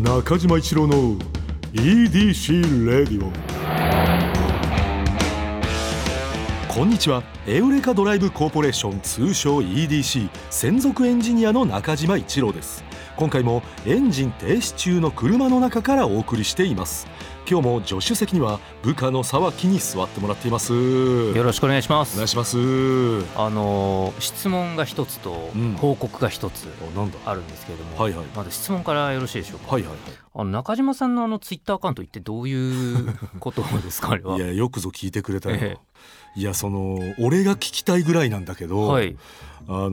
中島一郎の EDC レディオこんにちは。エウレカドライブコーポレーション通称 EDC 専属エンジニアの中島一郎です。今回もエンジン停止中の車の中からお送りしています。今日も助手席には部下の沢木に座ってもらっています。よろしくお願いします。お願いします。あのー質問が一つとうん。報告が一つあるんですけれども、はいはい。まず質問からよろしいでしょうか、はいはいあの中島さんのあのツイッターアカウントってどういう ことですかあれは？いやよくぞ聞いてくれたよ、え。いやその俺が聞きたいぐらいなんだけど、はい。あの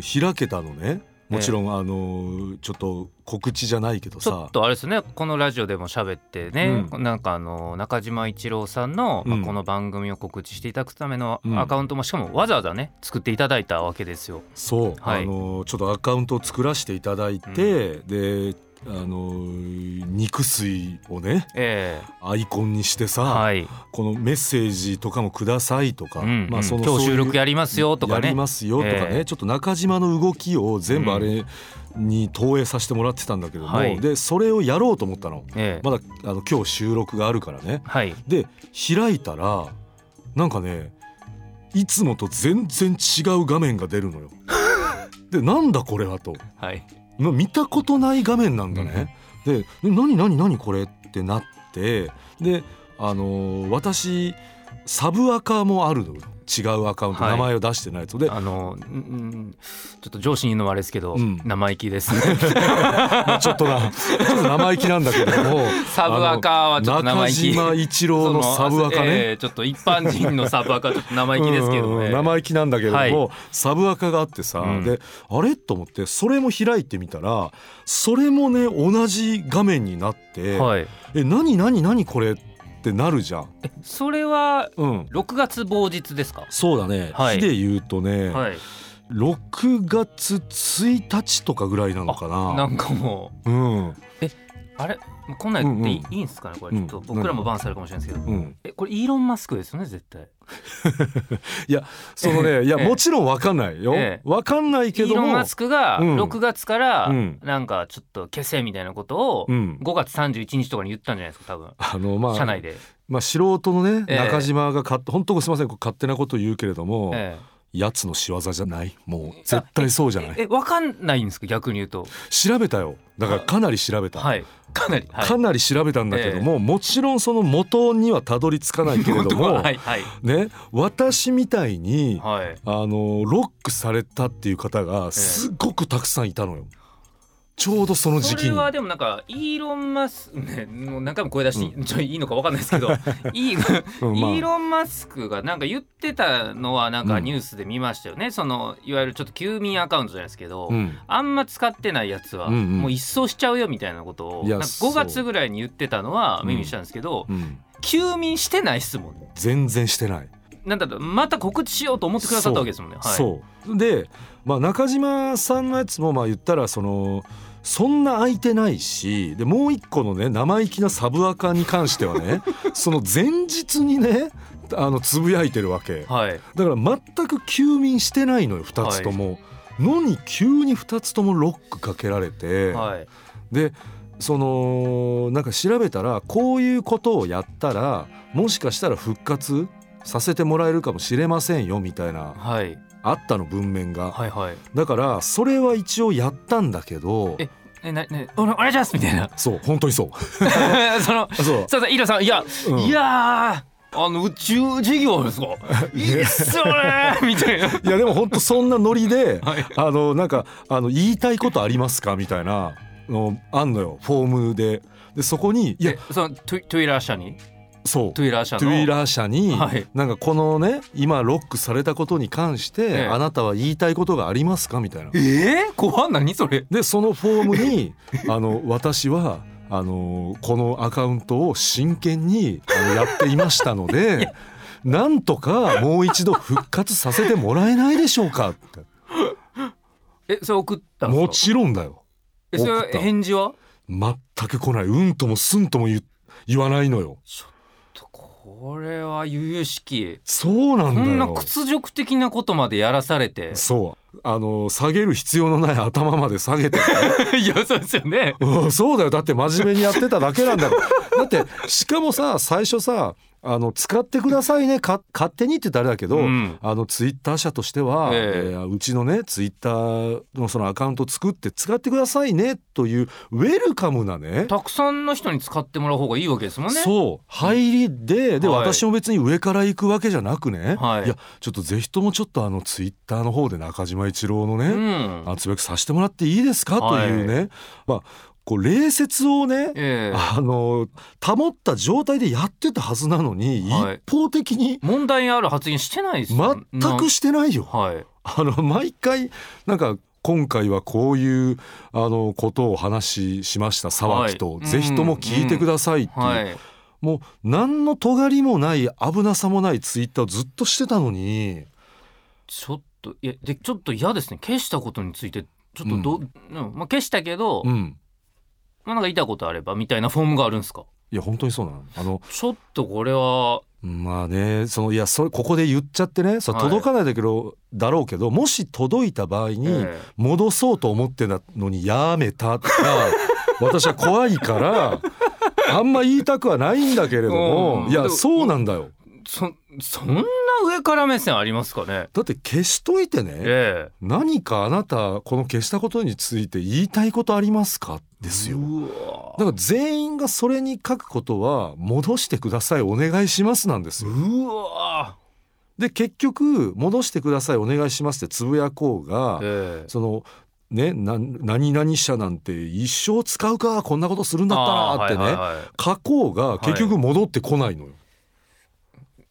ー開けたのねもちろん、あのーちょっと告知じゃないけどちょさっとあれですね。このラジオでも喋ってね、うなんかあの中島一郎さんの、まあうんこの番組を告知していただくためのうん。アカウントもしかもわざわざね作っていただいたわけですよ。そう、はい。あのーちょっとアカウントを作らせていただいて、であのー肉水をねえアイコンにしてえさ、はい、このメッセージとかもくださいとか、うんうん。その今日収録ややりますよとかやねりますよとかね、ええ。ちょっと中島の動きを全部あれに投影させてもらってたんだけども、はい。でそれをやろうと思ったの。ええ。まだあの今日収録があるからね。はい。で開いたらなんかねいつもと全然違う画面が出るのよ。でなんだこれはと。はい。な見たことない画面なんだね。で何何何これ？ってなってであのー私サブアカもあるのよ違うアカウント、はい名前を出してないやつであの、ちょっと上司に言うのもあれですけど、うん生意気ですね。ま あちょっとなちょっと生意気なんだけども サブアカはちょっと生意気。中島一郎のサブアカね。ええちょっと一般人のサブアカはちょっと生意気ですけどね。生意気なんだけれども、はいサブアカがあってさ、うんであれ？と思ってそれも開いてみたらそれもね同じ画面になって、はい。え何何何これってなるじゃん。えそれはうん6月某日ですか？そうだね、はい日で言うとね、はい。6月1日とかぐらいなのかな。なんかもうんうあれ？こんなん言っていい,、うんうん。いいんですかねこれ。ちょっとうん。僕らもバンされるかもしれないですけど、うん、えこれイーロンマスクですよね絶対。いやそのねいやええもちろんわかんないよ、ええ。わかんないイけども。ーロンマスクがうん。6月からうん。なんかちょっと消せみたいなことをうん。5月31日とかに言ったんじゃないですか多分。あのまあ社内で。まあ、素人のね、ええ。中島が勝手本当すみません勝手なこと言うけれども、ええ。やつの仕業じゃない？もう絶対そうじゃない？えわかんないんですか逆に言うと。調べたよ。だからかなり調べた、はい。かなり。はいかなり調べたんだけども、もちろんその元にはたどり着かないけれども、はいはいね私みたいにはい。あのロックされたっていう方がすっごくたくさんいたのよ。ちょうどその時期に。それはでもなんかイーロン・マスクねもう何回も声出して、ちょいいのか分かんないですけど イーロン・マスクがなんか言ってたのはなんかニュースで見ましたよね、そのいわゆるちょっと休眠アカウントじゃないですけど、うん。あんま使ってないやつはうんうん。もう一掃しちゃうよみたいなことをいやなんか5月ぐらいに言ってたのは耳にしたんですけど、うん、休眠してないっすもんね。全然してない。なんだろうまた告知しようと思ってくださったわけですもんね。はい、そう。で、まあ、中島さんのやつもまあ言ったらそのそんな空いてないしでもう一個のね生意気なサブアカに関してはね その前日にねあのつぶやいてるわけ。はい。だから全く休眠してないのよ2つとも。のに急に2つともロックかけられて、はい。でそのなんか調べたらこういうことをやったらもしかしたら復活させてもらえるかもしれませんよみたいなはいあったの文面が、はいはい。だからそれは一応やったんだけど。ええなねおお願いしますみたいな。そう本当にそう。そのあ そう。そうそう、イラさん、いや、うん。いやー、あの宇宙事業ですか？いいっすよねみたいな。いやでも本当そんなノリではい。あのなんかあの言いたいことありますか？みたいなのあんのよフォームで。でそこにいやえ、そのトゥイラー社に、そう。トゥイラー社の。トゥイラー社に、はい。なんかこのね今ロックされたことに関して、ええ。あなたは言いたいことがありますか？みたいな。えー、怖っ。何それ？でそのフォームに あの私はあのこのアカウントを真剣にあのやっていましたのでなんとかもう一度復活させてもらえないでしょうか？ってえ、それ送った。もちろんだよ。え、それ返事は？全く来ない。うんともすんとも言言わないのよこれは由々しき。そうなんだよ。こんな屈辱的なことまでやらされて。そう。あの下げる必要のない頭まで下げてね いやそうですよね。うんそうだよ。だって真面目にやってただけなんだだってしかもさ最初さあの使ってくださいね。か勝手にって言ったらあれだけど、うん。あのツイッター社としては、ええ。えーうちのねツイッターのそのアカウント作って使ってくださいねというウェルカムなねたくさんの人に使ってもらう方がいいわけですもんね。そう。入りでで、はい。私も別に上から行くわけじゃなくね、はい。やちょっとぜひともちょっとあのツイッターの方で中島一郎のね、うん。あつぶやきさせてもらっていいですか、というね。まあこう礼節をね、ええ。あの保った状態でやってたはずなのに、はい。一方的に問題ある発言してないですよ。全くしてないよ。なはい。あの毎回なんか今回はこういうあのことをお話ししました沢木と、はい。ぜひとも聞いてくださいっていう、はい。もう何の尖りもない危なさもないツイッターをずっとしてたのに。ちょっといやでちょっと嫌ですね。消したことについてちょっとど、うん。まあ、消したけど、うんまあ、なんか言いたいことあればみたいなフォームがあるんですか？いや本当にそうなの。あのちょっとこれは。まあねそのいやそれここで言っちゃってねそ届かないだけど、だろうけどもし届いた場合にえ戻そうと思ってたのにやめたとか 私は怖いからあんま言いたくはないんだけれどもいやうんでもそうなんだよ。そそんな上から目線ありますかね。だって消しといてねええ。何かあなたこの消したことについて言いたいことありますか？ですよ。だから全員がそれに書くことは戻してくださいお願いしますなんですよ。うわ。で結局戻してくださいお願いしますってつぶやこうがええ。そのねな何々社なんて一生使うかこんなことするんだったらってね、はいはいはい。書こうが結局戻ってこないのよ、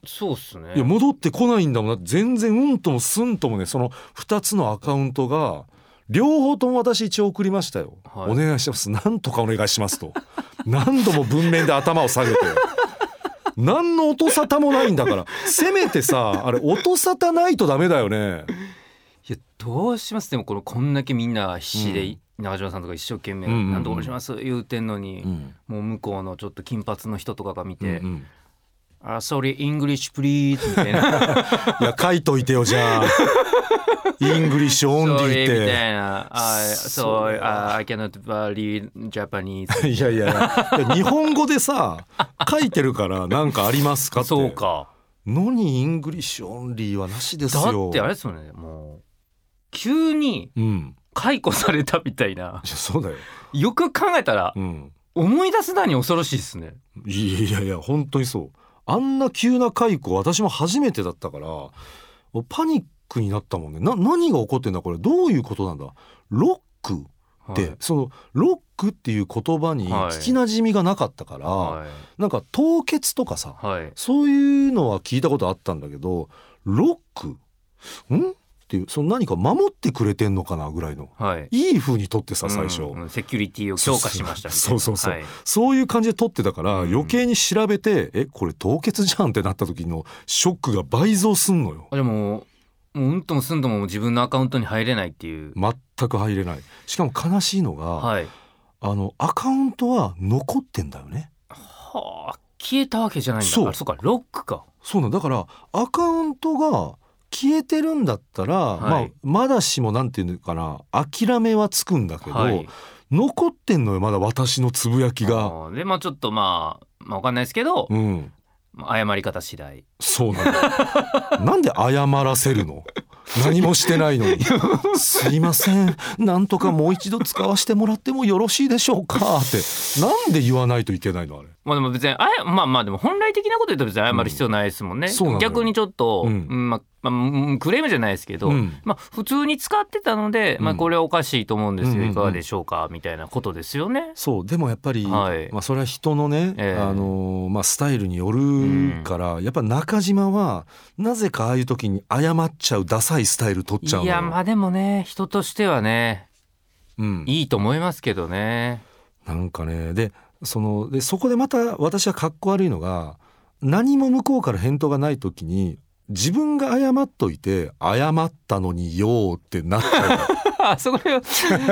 そうっすね。い、や戻ってこないんだもん。だって全然うんともすんともねその2つのアカウントが両方とも私一応送りましたよ、はい。お願いします。なんとかお願いしますと。何度も文面で頭を下げて。何の音沙汰もないんだから。せめてさあれ音沙汰ないとダメだよね。いやどうします？でもこのこんだけみんな必死で、中島さんとか一生懸命うんうんうん。何とかします？言うてんのに、うん。もう向こうのちょっと金髪の人とかが見てうんうん「あ、sorry English please」みたいな。いや書いといてよじゃあ。 English only っ Sorry みたいてな「あそ so、uh, I cannot read Japanese. いやいやいや。日本語でさ書いてるから何かありますか」って。そうか。のに English only はなしですだよってあれですよねもう急にうん。解雇されたみたいな。いやそうだよ。よく考えたらうん。思い出すなに恐ろしいですね。いやいやいや本当にそうあんな急な解雇私も初めてだったからパニックになったもんね。な何が起こってんだこれ。どういうことなんだ。ロックって、はい。そのロックっていう言葉にはい。聞きなじみがなかったから、はい。なんか凍結とかさはい。そういうのは聞いたことあったんだけどロック？ん？っていうその何か守ってくれてんのかなぐらいの。はい。いい風に取ってさ最初、うんうんセキュリティを強化しましたそうそうそう。はい。そういう感じで取ってたからうん。余計に調べて、えこれ凍結じゃんってなった時のショックが倍増すんのよ。でももううんともすんとも自分のアカウントに入れないっていう。全く入れない。しかも悲しいのが、はい。あのアカウントは残ってんだよね。はあ消えたわけじゃないんだ。そう。あそうかロックか。そうなんだからアカウントが消えてるんだったら、はいまあまだしもなんていうのかな諦めはつくんだけど、はい残ってんのよまだ私のつぶやきが。でまあちょっとまあまあわかんないですけど、うん、まあ謝り方次第そうなんだ。なんで謝らせるの？何もしてないのに。すいません。なんとかもう一度使わせてもらってもよろしいでしょうか？って。なんで言わないといけないのあれ？まあでも別にあやまあまあでも本来的なこと言うと別に謝る必要ないですもんね、そうなのよ逆にちょっと、ううんんまあまあうんクレームじゃないですけど、うん。まあ普通に使ってたので、まあうんこれはおかしいと思うんですよ、うんうんうん。いかがでしょうかみたいなことですよね。そうでもやっぱり、はい。まあそれは人のね、ええ。あのーまあスタイルによるから、やっぱ中島はなぜかああいう時に謝っちゃうダサいスタイル取っちゃうのよ。いやまあでもね人としてはねうん、いいと思いますけどね。なんかねでそのでそこでまた私はかっこ悪いのが何も向こうから返答がない時に自分が謝っといて謝ったのによーってなっちゃあそこれ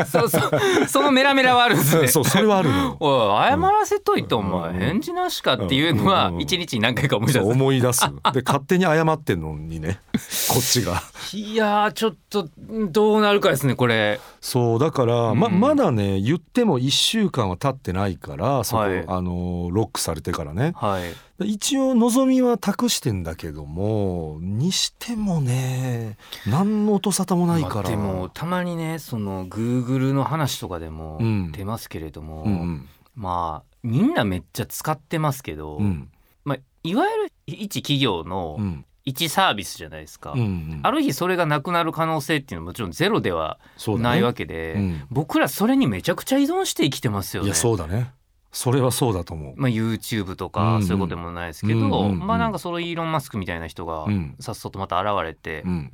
そうそうそのメラメラはあるんですね。そうそれはあるのよ。おい謝らせといておうん前うん。返事なしかっていうのは一日に何回か思い出す。思い出す。で勝手に謝ってんのにね こっちが。いやーちょっとどうなるかですねこれ。そうだから、まうん。まだね言っても1週間は経ってないからそこ、はい。あのロックされてからね。はい一応望みは託してんだけどもにしてもね何の音沙汰もないから、まあでもたまにねその Google の話とかでもうん。出ますけれども、うんうん。まあみんなめっちゃ使ってますけど、うん。まあ、いわゆる一企業のうん。一サービスじゃないですか、うんうん。ある日それがなくなる可能性っていうのはもちろんゼロではないわけで、うん。僕らそれにめちゃくちゃ依存して生きてますよね。いやそうだねそれはそうだと思う、まあ、YouTube とかうんそういうことでもないですけど、うんうんうん。まあなんかそのイーロン・マスクみたいな人がうんさっそとまた現れて、うん。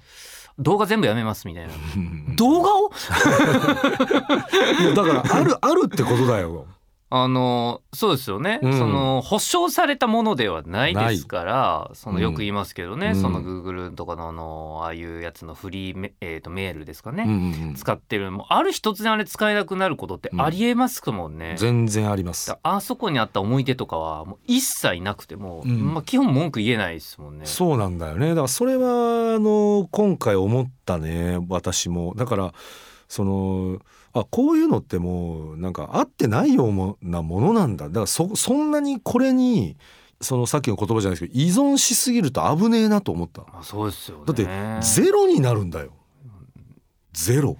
動画全部やめますみたいな。う ん動画を？いやだからあるあるってことだよあのそうですよね、うん。その保証されたものではないですからそのうんよく言いますけどね、うん。その Google とかのあのああいうやつのフリーメ,、えー、とメールですかね、うんうんうん。使ってる。もうある日突然あれ使えなくなることってありえますもんね。全然あります。だあそこにあった思い出とかはもう一切なくても、うん。まあ、基本文句言えないですもんね。そうなんだよね。だからそれはあの今回思ったね。私も。だからそのあこういうのってもうなんか合ってないようなものなんだ。だからそそんなにこれにそのさっきの言葉じゃないですけど依存しすぎると危ねえなと思った。まあ、そうですよね。だってゼロになるんだよ。ゼロ。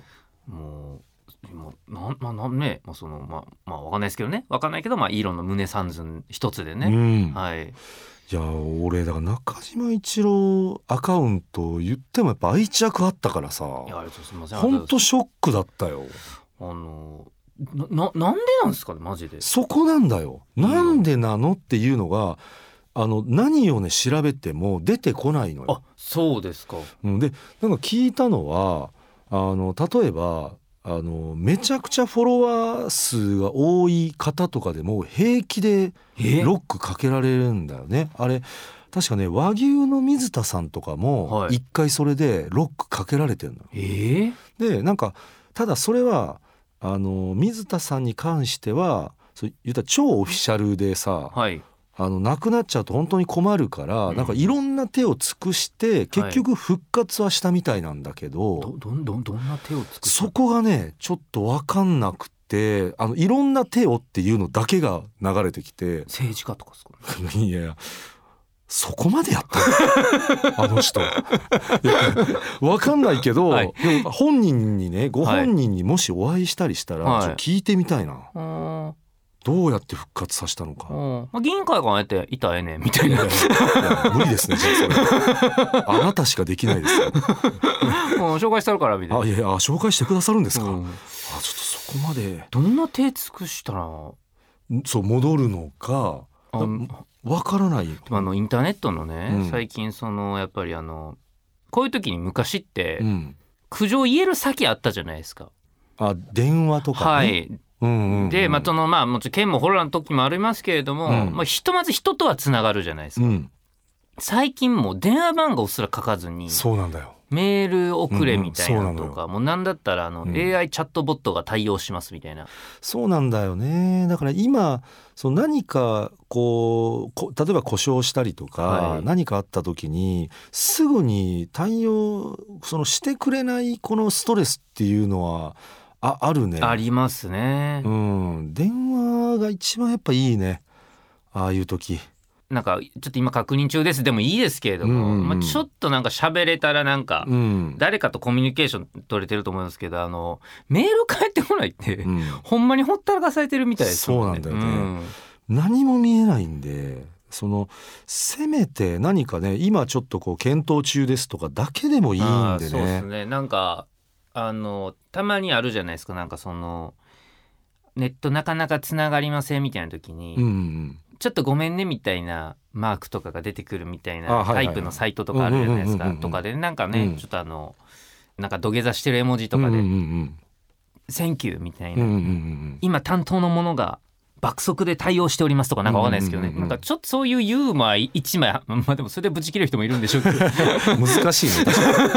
もう今なんまあなんね、まあ、そのまあまあわかんないですけどね。わかんないけどまあイーロンの胸三寸一つでうね、ん、はい。いや俺だから中島一郎アカウント言ってもやっぱ愛着あったからさ。いやありがとうすみませんほんとショックだったよあのなななんでなんですかねマジでそこなんだよなんでなのっていうのがあの何をね調べても出てこないのよあ。そうですかうんでなんか聞いたのはあの例えばあのめちゃくちゃフォロワー数が多い方とかでも平気でえ？ロックかけられるんだよね。あれ確かね和牛の水田さんとかもはい一回それでロックかけられてるのよ。え？ー、でなんかただそれはあの水田さんに関してはそう言ったら超オフィシャルでさはい。あの亡くなっちゃうと本当に困るから、うん。なんかいろんな手を尽くして結局復活はしたみたいなんだけど、どどんどんどんな手をつくそこがねちょっと分かんなくてあのいろんな手をっていうのだけが流れてきて政治家とかですか、いやそこまでやったの？あの人。いや分かんないけど、はい。でも本人にねご本人にもしお会いしたりしたら、はい。聞いてみたいな。うん。どうやって復活させたのか。うん。まあ、議員会館やっていたらええねんみたいな。無理ですねじゃあそれあなたしかできないですよ。うん紹介してあるからみたいな。あいやいやあ紹介してくださるんですか、うん。あちょっとそこまで。どんな手尽くしたらそう戻るのか。あわからないあのインターネットのね、うん。最近そのやっぱりあのこういう時に昔ってうん。苦情言える先あったじゃないですか。あ電話とかね、はい、うんうんうん。で、まあ、そのまあもちろん県もホラーの時もありますけれども、うん。まあ、ひとまず人とはつながるじゃないですか。うん。最近もう電話番号すら書かずにそうなんだよメール送れみたいなのうんうんもうなんだったらあの、うん。AI チャットボットが対応しますみたいな。そうなんだよね。だから今その何かこうこ例えば故障したりとか、はい。何かあった時にすぐに対応そのしてくれないこのストレスっていうのはああるね。ありますね。うん、電話が一番やっぱいいね。ああいう時なんかちょっと今確認中です。でもいいですけれども、うんうんうん。まあ、ちょっとなんか喋れたらなんか、うん、誰かとコミュニケーション取れてると思いますけどあのメール返ってこないって、うん、ほんまにほったらかされてるみたいですね。そうなんだよね。何も見えないんでそのせめて何かね今ちょっとこう検討中ですとかだけでもいいんあでーそうですね。ねなんかあのたまにあるじゃないですか。なんかそのネットなかなかつながりませんみたいな時に、うんうんちょっとごめんねみたいなマークとかが出てくるみたいなタイプのサイトとかあるじゃないですか。とかでなんかね、うん。ちょっとあのなんか土下座してる絵文字とかでうんうんうん「 Thank you」みたいな、今担当のものが爆速で対応しておりますとかなんかわかんないですけどね、なんかちょっとそういうユーモア一枚まあでもそれでブチ切れる人もいるんでしょうけど。難しいね。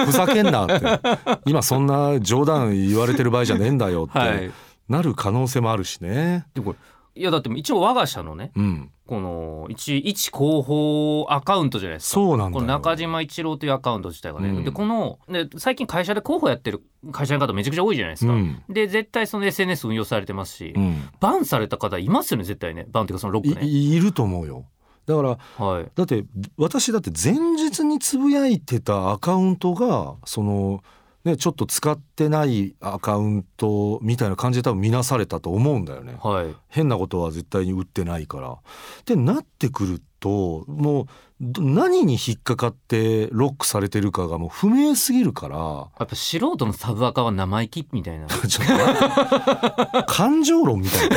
ふざけんなって。今そんな冗談言われてる場合じゃねえんだよって、はい。なる可能性もあるしね。でもこれいやだって一応我が社のねうん。この一一広報アカウントじゃないですか。そうなんこの中島一郎というアカウント自体がね、うん。でこので最近会社で広報やってる会社の方めちゃくちゃ多いじゃないですか、うん。で絶対その SNS 運用されてますし、うん。バンされた方いますよね絶対ね。バンっていうかそのロックね。いいると思うよ。だからはい。だって私だって前日につぶやいてたアカウントがそのねちょっと使ってないアカウントみたいな感じで多分見なされたと思うんだよね。はい。変なことは絶対に売ってないから。ってなってくるともうど何に引っかかってロックされてるかがもう不明すぎるから。やっぱ素人のサブアカは生意気みたいな。感情論みたいな。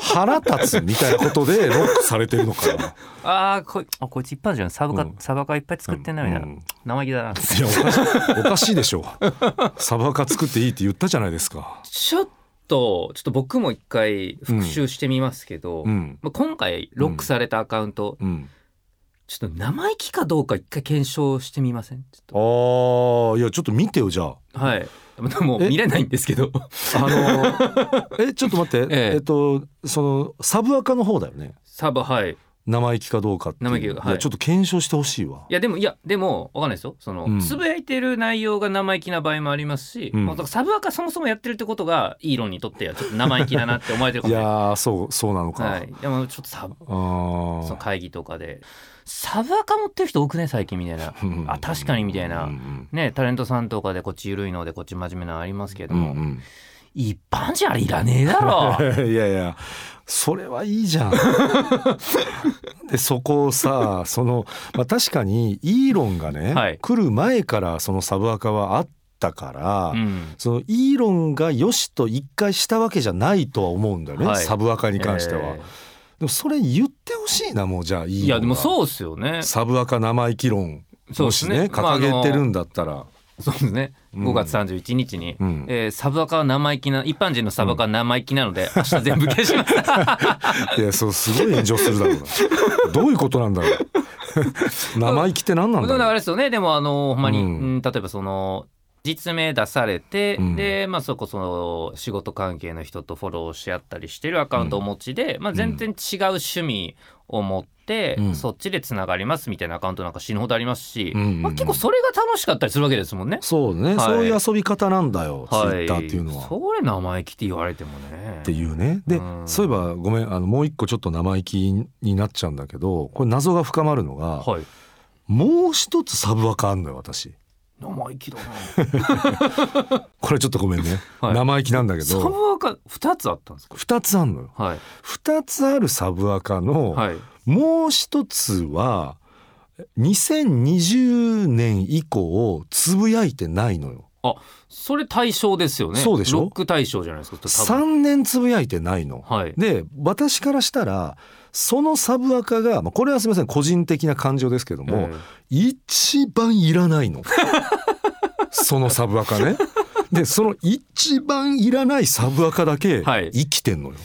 腹立つみたいなことでロックされてるのかな。あーこいあこいつ一般じゃん。サブカ、うん。サブアカいっぱい作ってんなみたいな、うん。生意気だな。いやおかしい。おかしいでしょサブアカ作っていいって言ったじゃないですか。ちょっとちょっと僕も一回復習してみますけど、うん。まあ、今回ロックされたアカウント、うん、ちょっと生意気かどうか一回検証してみません？ちあょっーいやちょっと見てよじゃあ。とはい。でもえ？見れないんですけど。あのえちょっと待って、ええ。えっとそのサブアカの方だよね。サブはい生意気かどうかっていう。生意気かはい。やちょっと検証してほしいわ。いやでもいやでもわかんないですよ。その、うん。つぶやいてる内容が生意気な場合もありますし、うん。まあだからサブアカそもそもやってるってことがイーロンにとってはちょっと生意気だなって思われてるかいもしれない。やーそうそうなのか、はい、でもちょっとサブあそのー会議とかで。サブアカ持ってる人多くね最近みたいな。うん。あ確かにみたいな。うん。ねタレントさんとかでこっち緩いのでこっち真面目なのありますけれども、うんうん。一般じゃあれいらねえだろ。いやいやそれはいいじゃん。でそこをさその、まあ、確かにイーロンがね、はい。来る前からそのサブアカはあったから、うん。そのイーロンがよしと一回したわけじゃないとは思うんだよね、はい。サブアカに関しては。えでもそれ言ってほしいなもうじゃあイーロンがーいやでもそうですよね。サブアカ生意気論もしねまあ掲げてるんだったら、そうですね。うん。5月31日に、うん。えーサブアカは生意気な一般人のサブアカは生意気なので、明日全部消します。いやそうすごい炎上するだろうな。どういうことなんだろう。生意気って何なんだろう。れですよね。でもあのほんまに、うん。うん例えばその実名出されて、うん。でまあそこその仕事関係の人とフォローし合ったりしてるアカウントをお持ちで、まあ、全然違う趣味を持って、うん。そっちでつながりますみたいなアカウントなんか死ぬほどありますし、うんうんうん。まあ、結構それが楽しかったりするわけですもんね。そうね、はい。そういう遊び方なんだよ、ツイはい、ッターっていうのは。それ生意気って言われてもね。っていうね。で、うん。そういえばごめんあのもう一個ちょっと生意気になっちゃうんだけどこれ謎が深まるのが、はい。もう一つサブアカあんのよ私。生意気だな。これちょっとごめんね、はい。生意気なんだけサブどアカ二つあったんですか？二つあんのよ。はい。二つあるサブアカの、はい。もう一つは2020年以降つぶやいてないのよ。あそれ対象ですよね。そうでしょ？ロック対象じゃないですか。多分。3年つぶやいてないの。はい。で私からしたらそのサブアカが、まあ、これはすみません個人的な感情ですけども、ええ。一番いらないの。そのサブアカね。でその一番いらないサブアカだけはい。生きてんのよ、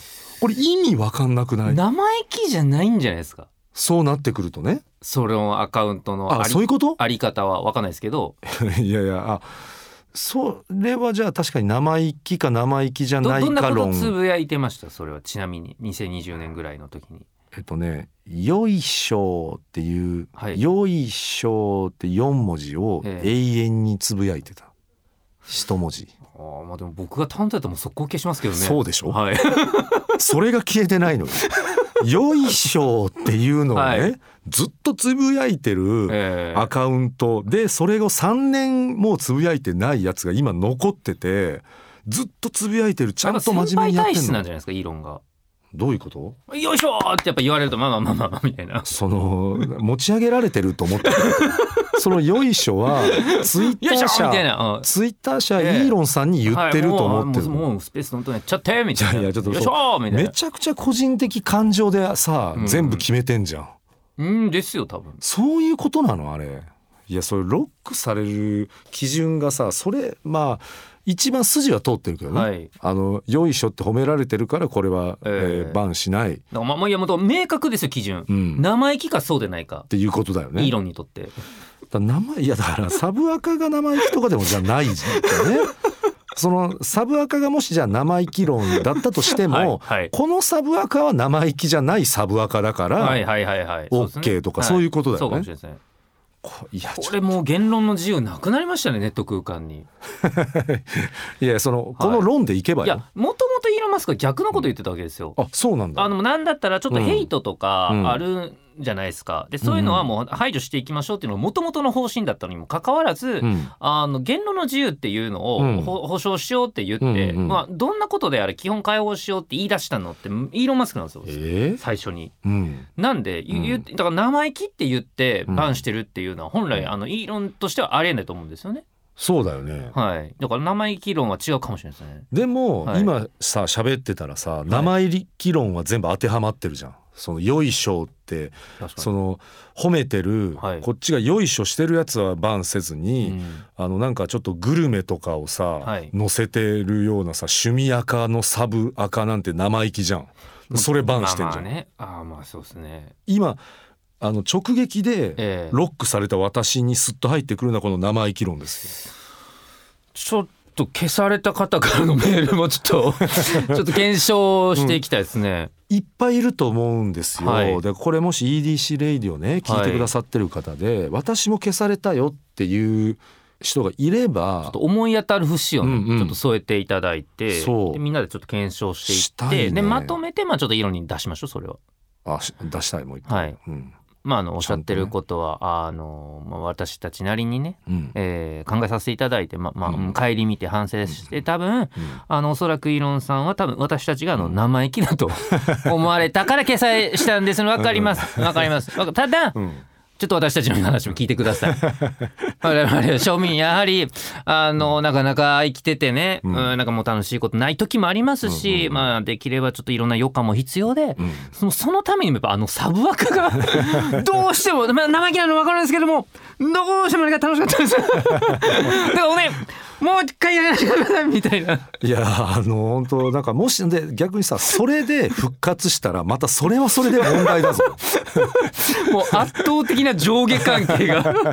これ意味わかんなくない？生意気じゃないんじゃないですか。そうなってくるとね。そのアカウントのあそういうこと？あり方は分かんないですけど、いやいやあそれはじゃあ確かに生意気か生意気じゃないどどんなことか論つぶやいてました？それはちなみに。2020年ぐらいの時に。えっとね「よいしょ」っていう「はい。よいしょ」って4文字をええ。永遠につぶやいてた。一文字。ああまあでも僕が担当だったらもう速攻消しますけどね。そうでしょ？はい。それが消えてないのよ。よいしょっていうのをね、はいずっとつぶやいてるええアカウントでそれを3年もうつぶやいてないやつが今残っててずっとつぶやいてるちゃんと真面目にやってんのなんじゃないですかイーロンが。どういうこと？よいしょーってやっぱ言われるとまあまあまあまあまあみたいな。その持ち上げられてると思って。る そのよいしょはツイッター社ツイッター社イえ。えーロンさんに言ってると思ってるはいもうスペースどんどんやっちゃってみたいな。いやちょっとよいしょーみたいめな。ちゃくちゃ個人的感情でさ、うん。全部決めてんじゃん。うんですよ多分。そういうことなのあれ。いやそれロックされる基準がさそれまあ一番筋は通ってるけどね、はい。あのよいしょって褒められてるからこれは、ええ。えーバンしない、まあまあいやもう明確ですよ基準、うん、っ生意気かそうでないか、ていうことだよね。イーロンにとって。だ生いやだから サブアカが生意気とかでもじゃないじゃんね。そのサブアカがもしじゃあ生意気論だったとしても、はいはい。このサブアカは生意気じゃないサブアカだから、はいはいはいはい。そうですね。OK とかそういうことだよね。そうかもしれないいやこれもう言論の自由なくなりましたねネット空間に いやそのこの論でいけばよ、いやもともとイーロン・マスクは逆のこと言ってたわけですよ。あそうなんだ。あのなんだったらちょっとヘイトとかうん。あるんじゃないですか、でそういうのはもう排除していきましょうっていうのがもともとの方針だったのにもかかわらず、うん。あの言論の自由っていうのを保障しようって言って、うんうんうん。まあ、どんなことであれ基本解放しようって言い出したのってイーロン・マスクなんですよ。えー？最初に。うん。なんで、ゆうん。言ってだから生意気って言ってうん。バンしてるっていうのは本来うん。あのイーロンとしてはありえないと思うんですよね。そうだよね、はい、だから生意気論は違うかもしれないですね。でも、はい今さ喋ってたらさ生意気論は全部当てはまってるじゃん。そのよいしょってその褒めてる、はいこっちがよいしょしてるやつはバンせずに、うんあのなんかちょっとグルメとかをさ、はい載せてるようなさ趣味赤のサブ赤なんて生意気じゃん。それバンしてんじゃん。まあまあね、ああまあそうですね。今あの直撃でええロックされた私にスッと入ってくるのはこの生意気論ですよ。ちょっと消された方からのメールもちょっと ちょっと検証していきたいですね。いっぱいいると思うんですよ。はいでこれもし EDC レイディをね聞いてくださってる方で、私も消されたよっていう人がいれちょばっと思い当たる節をね、うんうんちょっと添えていただいてみんなでちょっと検証していってでまとめてまあちょっと色に出しましょうそれは。あし出したいもう一回。はいうんまああのおっしゃってることは、あのまあ、私たちなりにね、うん。えー考えさせていただいてままあ、うん。帰り見て反省して多分うん。あのおそらくイーロンさんは多分私たちがあの生意気だと思われたから掲載したんですの分かります。分かります。ただうんちょっと私たちの話も聞いてください。我々庶民やはりあのなかなか生きててね、ううんん、なんかもう楽しいことない時もありますし、うんうんうんまあできればちょっといろんな余暇も必要で、うんそのそのためにもやっぱあのサブアカが どうしても、まあ、生意気なの分かるんですけどもどうしてもあれが楽しかったです。だからおねもう一回やらせてくださいみたいな。いやあの本当なんかもしで逆にさそれで復活したらまたそれはそれで問題だぞ。もう圧倒的な上下関係が。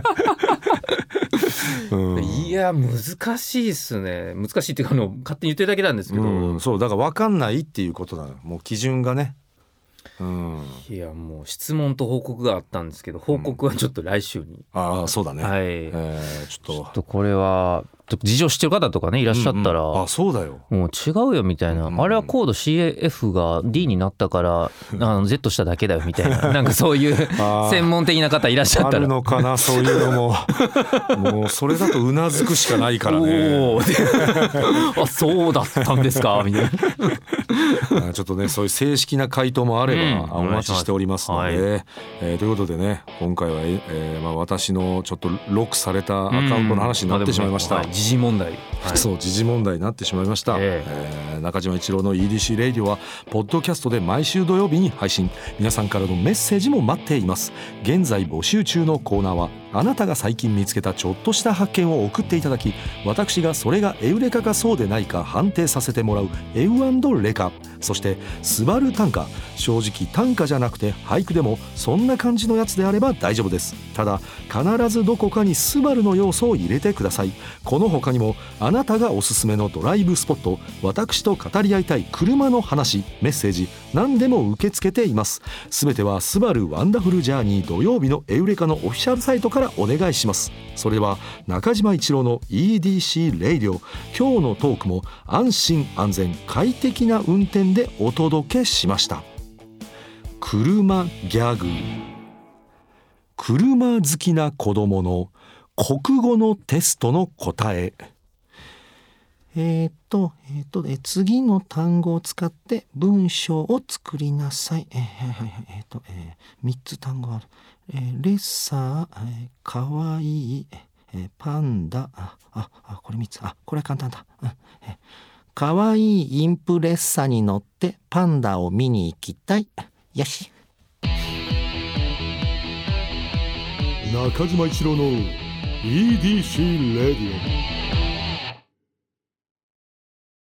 うんいや難しいっすね難しいっていうかあの勝手に言ってるだけなんですけど、うん、そうだから分かんないっていうことなのもう基準がね。うん、いやもう質問と報告があったんですけど報告はちょっと来週に、ああそうだね。はい、えーちょっとちょっとこれは事情知ってる方とかねいらっしゃったら、うんうん。あそうだよ。もう違うよみたいな、うん。あれはコード CAF が D になったからあの Z しただけだよみたいな。なんかそういう専門的な方いらっしゃあったら。るのかなそういうのも。もうそれだとうなずくしかないからね。あそうだったんですかみたいな。あちょっとねそういう正式な回答もあれば、うん。お待ちしておりますので、お願えーということでね今回は、ええーまあ、私のちょっとロックされたアカウントの話になってしまいました、うんあでもねはい時事問題、はい。そう時事問題になってしまいました、ええ。ー中島一郎の EDC レイディオはポッドキャストで毎週土曜日に配信。皆さんからのメッセージも待っています。現在募集中のコーナーはあなたが最近見つけたちょっとした発見を送っていただき私がそれがエウレカかそうでないか判定させてもらうエウレカ。そしてスバル短歌。正直短歌じゃなくて俳句でもそんな感じのやつであれば大丈夫です。ただ必ずどこかにスバルの要素を入れてください。この他にもあなたがおすすめのドライブスポット私と語り合いたい車の話メッセージ何でも受け付けています。すべてはスバルワンダフルジャーニー土曜日のエウレカのオフィシャルサイトからからお願いします。それでは中島一郎の EDC radio 今日のトークも安心安全快適な運転でお届けしました。車ギャグ。車好きな子供の国語のテストの答え。えーっと、えーっと、えー次の単語を使って文章を作りなさい。えーはいはいはい、えーっと、えー、3つ単語ある。えーレッサー、えーかわいい、えーパンダ、あ、あ、あこれ3つ。あ、これは簡単だ。うんえーかわいいインプレッサーに乗ってパンダを見に行きたい。よし。中島一郎の EDC レディオ